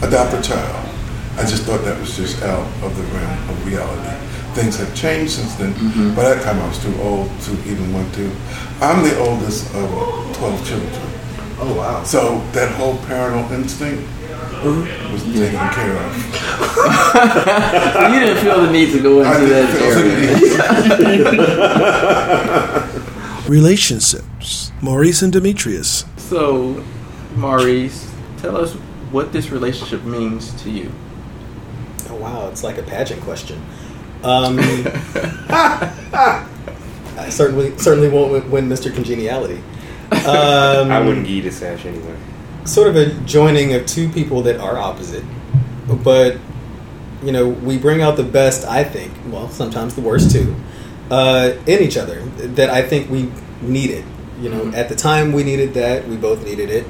adopt a child. I just thought that was just out of the realm of reality. Things have changed since then. Mm-hmm. By that time, I was too old to even want to. I'm the oldest of 12 children. Oh wow. So that whole parental instinct mm-hmm. was taken care of. so you didn't feel the need to go I into didn't that feel area. the need. Relationships. Maurice and Demetrius. So, Maurice, tell us what this relationship means to you. Wow, it's like a pageant question. Um, I certainly certainly won't win- Mr. Congeniality. Um, I wouldn't give you the sash anyway. sort of a joining of two people that are opposite, but you know we bring out the best. I think, well, sometimes the worst too, uh, in each other. That I think we needed. You know, at the time we needed that. We both needed it.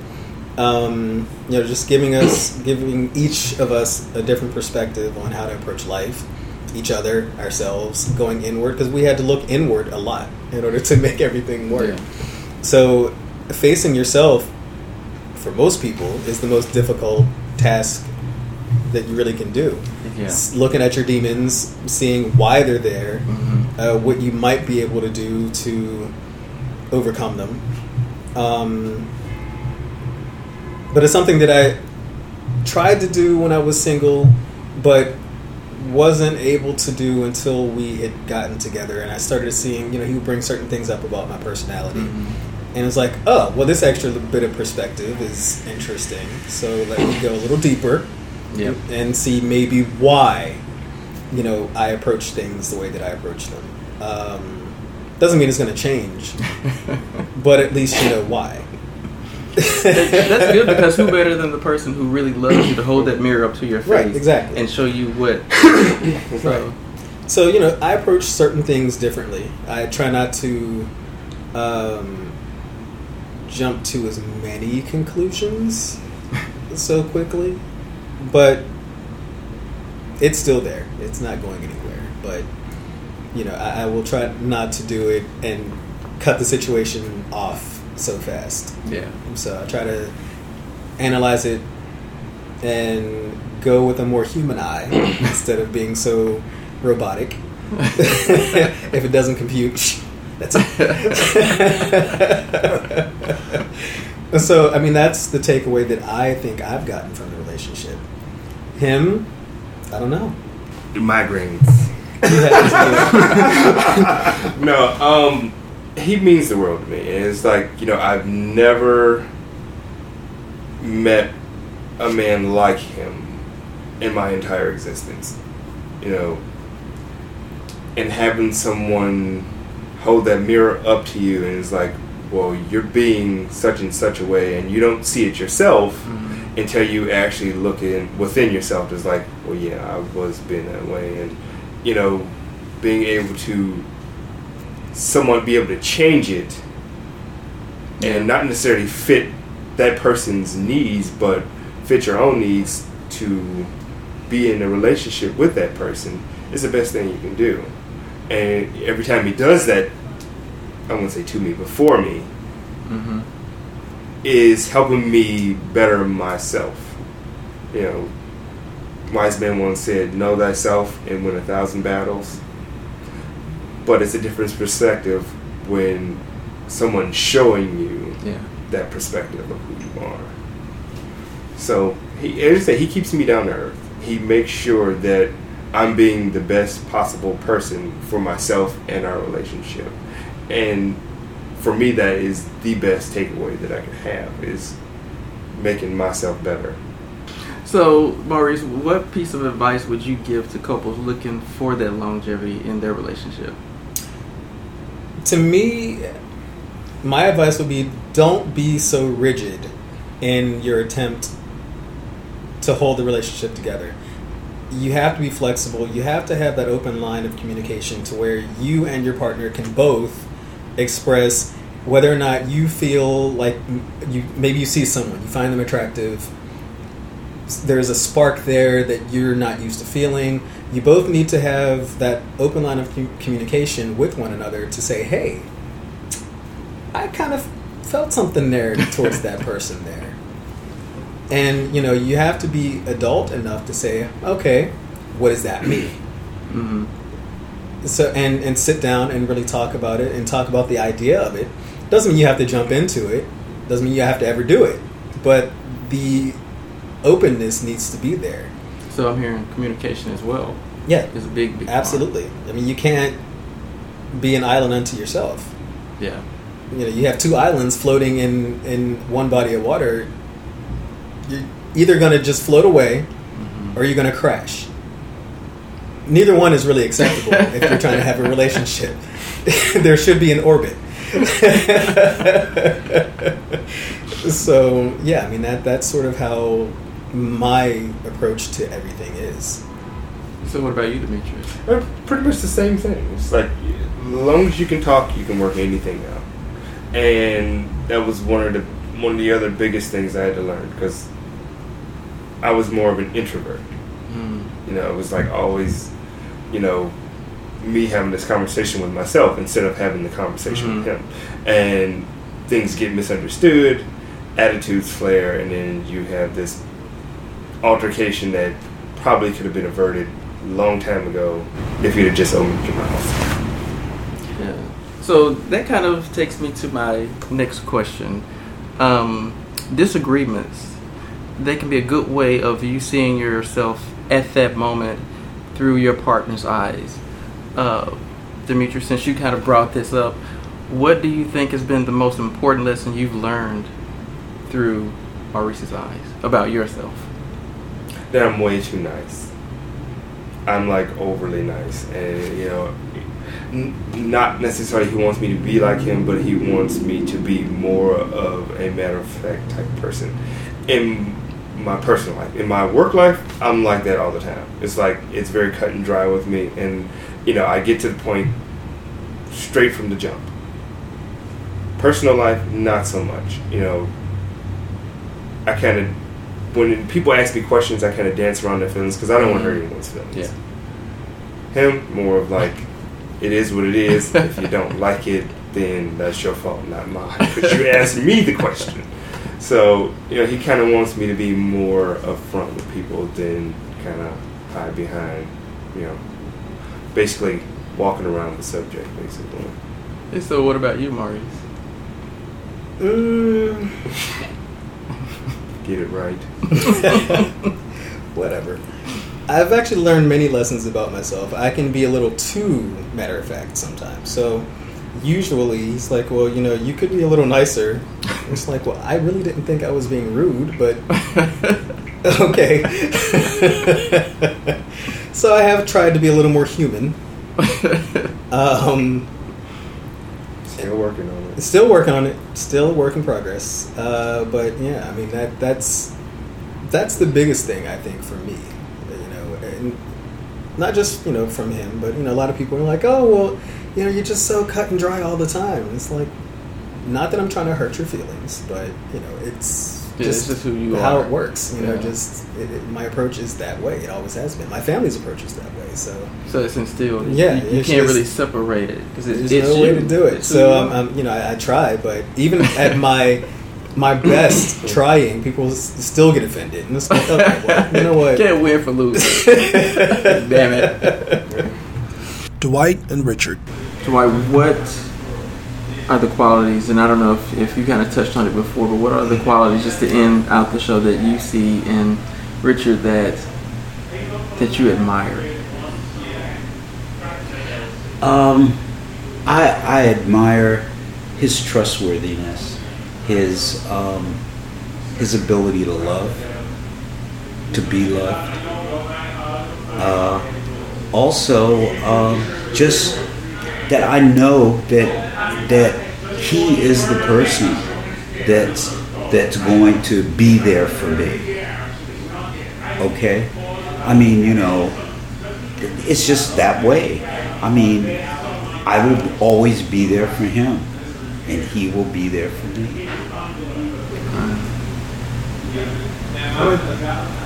Um, you know, just giving us, giving each of us a different perspective on how to approach life, each other, ourselves, going inward because we had to look inward a lot in order to make everything work. Yeah. So, facing yourself for most people is the most difficult task that you really can do. Yeah. Looking at your demons, seeing why they're there, Mm-hmm. uh, what you might be able to do to overcome them. Um, but it's something that I tried to do when I was single, but wasn't able to do until we had gotten together and I started seeing, you know, he would bring certain things up about my personality. And it was like, oh, well, this extra bit of perspective is interesting. So let me go a little deeper Yep. and see maybe why, you know, I approach things the way that I approach them. Um, doesn't mean it's going to change, but at least you know why. That's good because who better than the person who really loves you to hold that mirror up to your face, Right, exactly. and show you what. so, So you know, I approach certain things differently. I try not to um, jump to as many conclusions so quickly, but it's still there. It's not going anywhere. But you know, I, I will try not to do it and cut the situation off so fast. yeah. So I try to analyze it and go with a more human eye instead of being so robotic. if it doesn't compute, that's it. so I mean, that's the takeaway that I think I've gotten from the relationship. Him, I don't know. Migraines. He had his deal. no, um, he means the world to me. And it's like, you know, I've never met a man like him in my entire existence. You know, and having someone hold that mirror up to you and it's like, well, you're being such and such a way, and you don't see it yourself mm-hmm. until you actually look in within yourself. It's like, well, yeah, I was being that way, and you know, being able to someone be able to change it and not necessarily fit that person's needs, but fit your own needs to be in a relationship with that person is the best thing you can do. And every time he does that, I won't say to me, but for me, Mm-hmm. is helping me better myself. You know, wise man once said, "Know thyself and win a thousand battles." But it's a different perspective when someone's showing you Yeah. that perspective of who you are. So he, as I say, he keeps me down to earth. He makes sure that I'm being the best possible person for myself and our relationship. And for me, that is the best takeaway that I can have is making myself better. So, Maurice, what piece of advice would you give to couples looking for that longevity in their relationship? To me, my advice would be don't be so rigid in your attempt to hold the relationship together. You have to be flexible. You have to have that open line of communication to where you and your partner can both express whether or not you feel like you maybe you see someone, you find them attractive, there's a spark there that you're not used to feeling. You both need to have that open line of communication with one another to say, "Hey, I kind of felt something there towards that person there." And you know, you have to be adult enough to say, "Okay, what does that mean?" Mm-hmm. So and and sit down and really talk about it and talk about the idea of it. Doesn't mean you have to jump into it. Doesn't mean you have to ever do it. But the openness needs to be there. So I'm hearing communication as well Yeah, is a big, big part. absolutely. I mean, you can't be an island unto yourself. Yeah. You know, you have two islands floating in in one body of water. You're either going to just float away, mm-hmm. or you're going to crash. Neither one is really acceptable if you're trying to have a relationship. there should be an orbit. so yeah, I mean that that's sort of how my approach to everything is. So what about you, Demetrius? Uh, Pretty much the same thing. It's like, as long as you can talk, you can work anything out. And that was one of the one of the other biggest things I had to learn because I was more of an introvert. Mm. You know, it was like always, you know, me having this conversation with myself instead of having the conversation with Mhm. him. And things get misunderstood, attitudes flare, and then you have this altercation that probably could have been averted long time ago if you'd have just opened your mouth. Yeah. So that kind of takes me to my next question. Um, disagreements. They can be a good way of you seeing yourself at that moment through your partner's eyes. Uh, since you kind of brought this up, what do you think has been the most important lesson you've learned through Maurice's eyes about yourself? That I'm way too nice. I'm like overly nice, and you know, n- not necessarily he wants me to be like him, but he wants me to be more of a matter of fact type person. In my personal life, in my work life, I'm like that all the time. It's like it's very cut and dry with me, and you know, I get to the point straight from the jump. Personal life, not so much. You know, I kind of when people ask me questions, I kind of dance around their feelings because I don't want to hurt anyone's feelings. Yeah. Him, more of like, it is what it is. if you don't like it, then that's your fault, not mine. Because you asked me the question. So, you know, he kind of wants me to be more upfront with people than kind of hide behind, you know, basically walking around the subject, basically. And so, what about you, Maurice? Mm, Get it right. whatever. I've actually learned many lessons about myself. I can be a little too matter of fact sometimes. So usually he's like, well, you know, you could be a little nicer. It's like, well, I really didn't think I was being rude, but okay. so I have tried to be a little more human. Um, Still working on it. Still working on it. Still work in progress. Uh, but yeah, I mean that that's that's the biggest thing I think for me. You know, and not just you know from him, but you know a lot of people are like, oh well, you know you're just so cut and dry all the time. It's like not that I'm trying to hurt your feelings, but you know it's Yeah, it's just who you how are. it works. You know, just it, it, my approach is that way. It always has been. My family's approach is that way. So So it's instilled. Yeah, you, you can't just- really separate it because it's, there's it's no you. way to do it. It's So I'm, are. um, you know, I, I try, but even at my my best trying, people still get offended. And it's like, okay, well, you know what? Can't win for losing. Damn it. Dwight and Richard. Dwight, what are the qualities, and I don't know if, if you kind of touched on it before, but what are the qualities, just to end out the show, that you see in Richard that that you admire? Um, I, I admire his trustworthiness, his um, his ability to love, to be loved. Uh, also, um, just that I know that that he is the person that's that's going to be there for me. Okay, I mean, you know, it's just that way. I mean, I will always be there for him, and he will be there for me.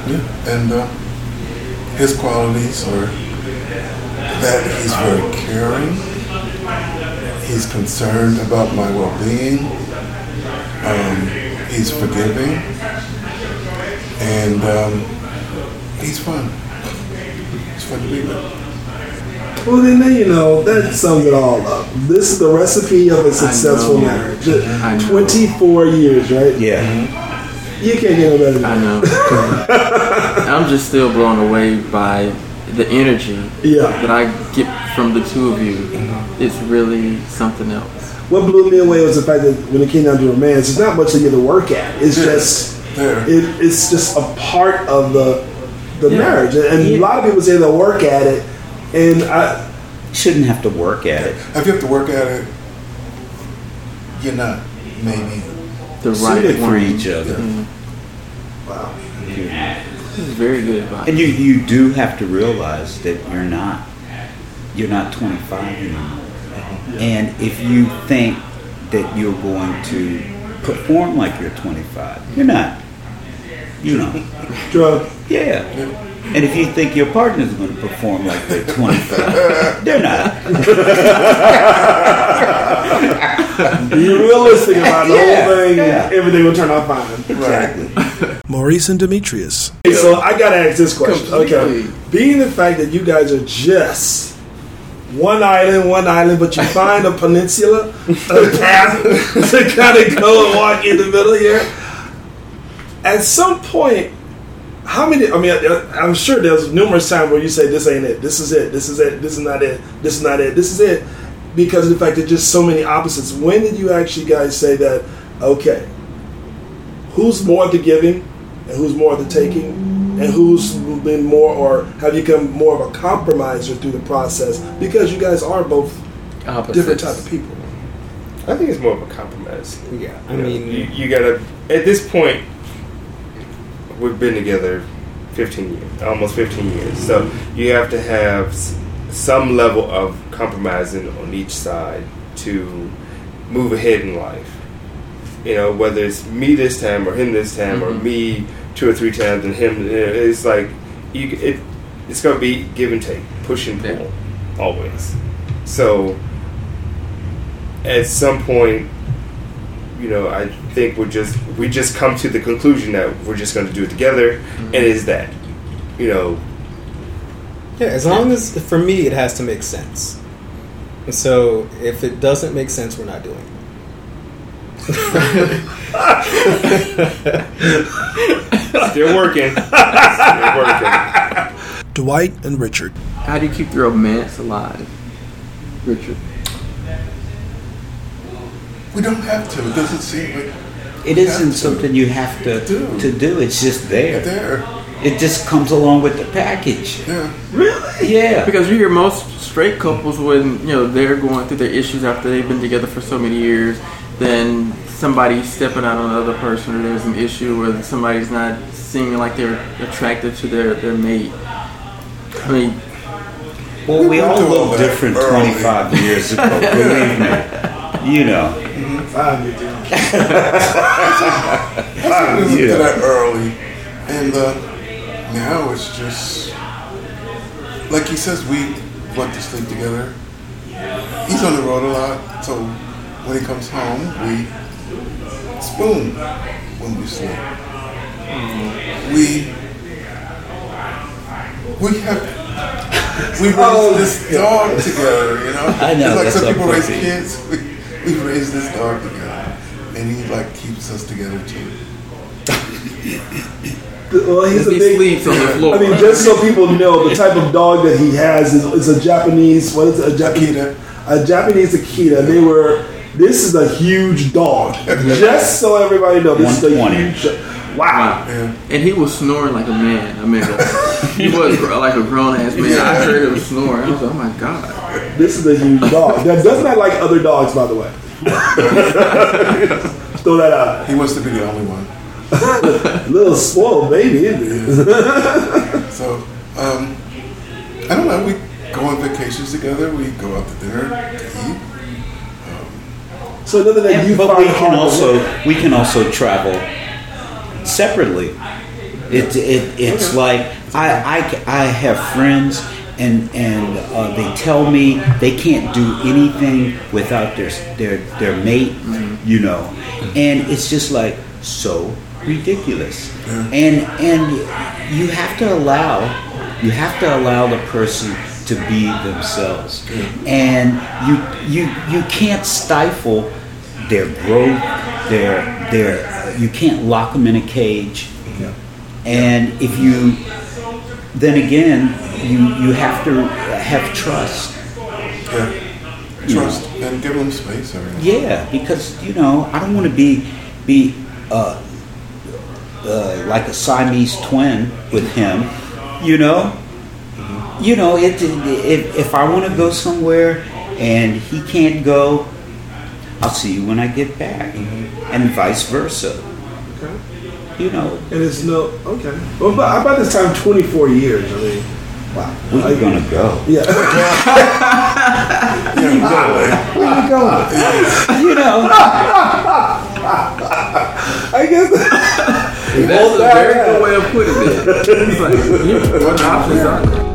Yeah, and uh, his qualities are that he's very caring, he's concerned about my well-being, um, he's forgiving, and um, he's fun. It's fun to be with. Well, then, then you know that sums it all up. This is the recipe of a successful know. marriage. I. Twenty-four years, right? Yeah. You can't get no better than I know. I'm just still blown away by the energy Yeah. that I get from the two of you. It's really something else. What blew me away was the fact that when it came down to romance, it's not much that you have to work at. It's just There. it, it's just a part of the the Yeah. marriage. And, and a lot of people say they'll work at it, and I Shouldn't have to work at it. If you have to work at it, you're not maybe. The Suited right for each other. wow. This is very good advice. And you, you do have to realize that you're not you're not 25 anymore. And if you think that you're going to perform like you're 25, you're not. You know. Drug. Yeah. And if you think your partner's going to perform like they're 25, they're not. Be realistic about the Yeah, whole thing. yeah. Everything will turn out fine. Exactly. Maurice and Demetrius. Okay, so I gotta ask this question. Okay, being the fact that you guys are just one island, one island, but you find a peninsula, a path to kind of go and walk in the middle here. At some point, how many? I mean, I- I'm sure there's numerous times where you say, "This ain't it. This is it. This is it. This is not it. This is not it. This is it," because of the fact that just so many opposites. When did you actually guys say that? Okay, who's more the giving, and who's more the taking, and who's been more, or have you become more of a compromiser through the process? Because you guys are both Opposites. different type of people. I think it's more of a compromise. Yeah, I You know, mean, you, you gotta. At this point, we've been together 15 years, almost 15 years. So you have to have s- some level of compromising on each side to move ahead in life. You know, whether it's me this time or him this time or Mhm. me two or three times and him, it's like you. It, it's gonna be give and take, push and pull, Yeah. always. So at some point, you know, I think we're just we just come to the conclusion that we're just going to do it together, and is that, you know, yeah. As long as for me, it has to make sense. And so, if it doesn't make sense, we're not doing it. still working, still working. Dwight and Richard. How do you keep the romance alive, Richard? We don't have to. It doesn't seem like It we isn't something you have to Do. to do. It's just there. there. It just comes along with the package. Yeah. Really? Yeah. Because you hear most straight couples when you know they're going through their issues after they've been together for so many years, then somebody's stepping out on another person, or there's an issue where somebody's not seeming like they're attracted to their their mate. I mean, Well, we went all look different early. 25 years ago. Believe me. You know. Five years. I think we Yeah. that early, and uh, now it's just like he says. We went to sleep together. He's on the road a lot, so when he comes home, we spoon when we sleep. Hmm. We we have we oh, raised Oh, this dog together. You know, I know, It's like some so people raise kids. We, we raised this dog together, and he like keeps us together too. Well, he's a he big. sleeps on the floor. I mean, just so people know, the type of dog that he has is, is a Japanese. What is it? A Japanese. Akita. A Japanese Akita. They were. This is a huge dog. just so everybody knows, this is a huge. Wow. Yeah. and he was snoring like a man. I mean, he was like a grown ass man. I heard him snoring. I was like, oh my god. This is a huge dog. That does not like other dogs, by the way. Throw that out. He wants to be the only one. Little spoiled baby, isn't he? So, um, I don't know. We go on vacations together. We go out to dinner to eat. So another thing you but we can also live. we can also travel separately. It, it it's like I, I I have friends and and uh, they tell me they can't do anything without their their their mate, you know, and it's just like so ridiculous. And and you have to allow you have to allow the person to be themselves, and you you you can't stifle their growth, their their you can't lock them in a cage. And if you then again you you have to have trust. Yeah. Trust and give them space. Yeah, because you know I don't want to be be uh, uh, like a Siamese twin with him. You know, you know it, if if I want to go somewhere and he can't go, I'll see you when I get back, and vice versa. Okay. You know, And it's no okay. Well, but about this time, twenty four years. I mean, wow. where are you gonna go? Yeah. Where are you going? you know. I guess. That's a very good way of putting it. It's like, what options are there?